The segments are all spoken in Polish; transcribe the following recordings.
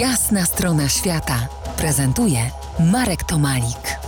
Jasna strona świata prezentuje Marek Tomalik.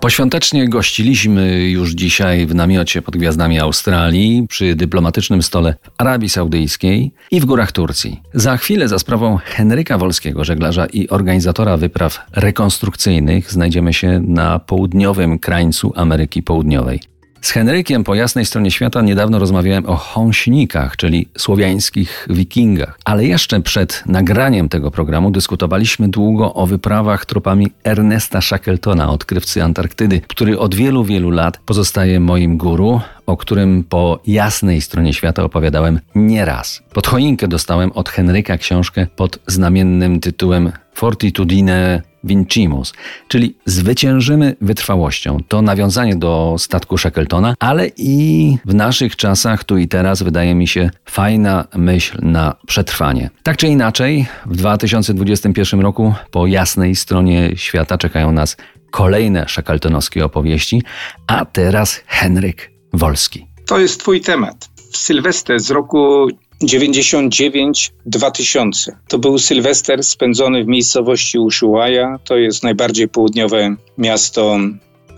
Poświątecznie gościliśmy już dzisiaj w namiocie pod gwiazdami Australii, przy dyplomatycznym stole w Arabii Saudyjskiej i w górach Turcji. Za chwilę za sprawą Henryka Wolskiego, żeglarza i organizatora wypraw rekonstrukcyjnych, znajdziemy się na południowym krańcu Ameryki Południowej. Z Henrykiem po jasnej stronie świata niedawno rozmawiałem o Hąśnikach, czyli słowiańskich wikingach. Ale jeszcze przed nagraniem tego programu dyskutowaliśmy długo o wyprawach tropami Ernesta Shackletona, odkrywcy Antarktydy, który od wielu, wielu lat pozostaje moim guru, o którym po jasnej stronie świata opowiadałem nieraz. Pod choinkę dostałem od Henryka książkę pod znamiennym tytułem Fortitudine Vincimus, czyli zwyciężymy wytrwałością. To nawiązanie do statku Shackletona, ale i w naszych czasach, tu i teraz, wydaje mi się fajna myśl na przetrwanie. Tak czy inaczej, w 2021 roku po jasnej stronie świata czekają nas kolejne Shackletonowskie opowieści, a teraz Henryk Wolski. To jest twój temat. W Sylwester z roku 99-2000. To był Sylwester spędzony w miejscowości Ushuaia. To jest najbardziej południowe miasto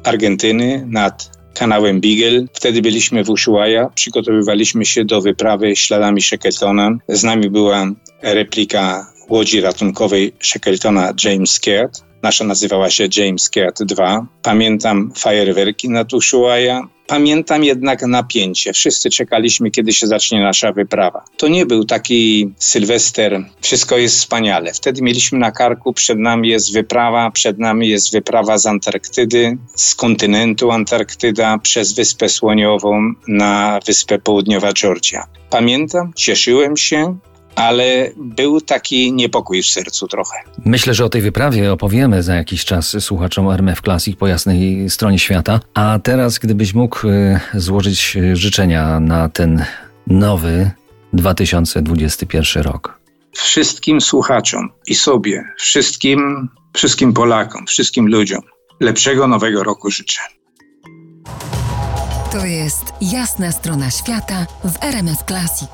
Argentyny nad kanałem Beagle. Wtedy byliśmy w Ushuaia, przygotowywaliśmy się do wyprawy śladami Shackletona. Z nami była replika łodzi ratunkowej Shackletona James Caird. Nasza nazywała się James Caird 2. Pamiętam fajerwerki nad Ushuaia. Pamiętam jednak napięcie. Wszyscy czekaliśmy, kiedy się zacznie nasza wyprawa. To nie był taki Sylwester, wszystko jest wspaniale. Wtedy mieliśmy na karku, przed nami jest wyprawa, przed nami jest wyprawa z Antarktydy, z kontynentu Antarktyda przez Wyspę Słoniową na Wyspę Południowa Georgia. Pamiętam, cieszyłem się, ale był taki niepokój w sercu trochę. Myślę, że o tej wyprawie opowiemy za jakiś czas słuchaczom RMF Classic po jasnej stronie świata. A teraz, gdybyś mógł y, złożyć życzenia na ten nowy 2021 rok. Wszystkim słuchaczom i sobie, wszystkim, wszystkim Polakom, wszystkim ludziom lepszego nowego roku życzę. To jest jasna strona świata w RMF Classic.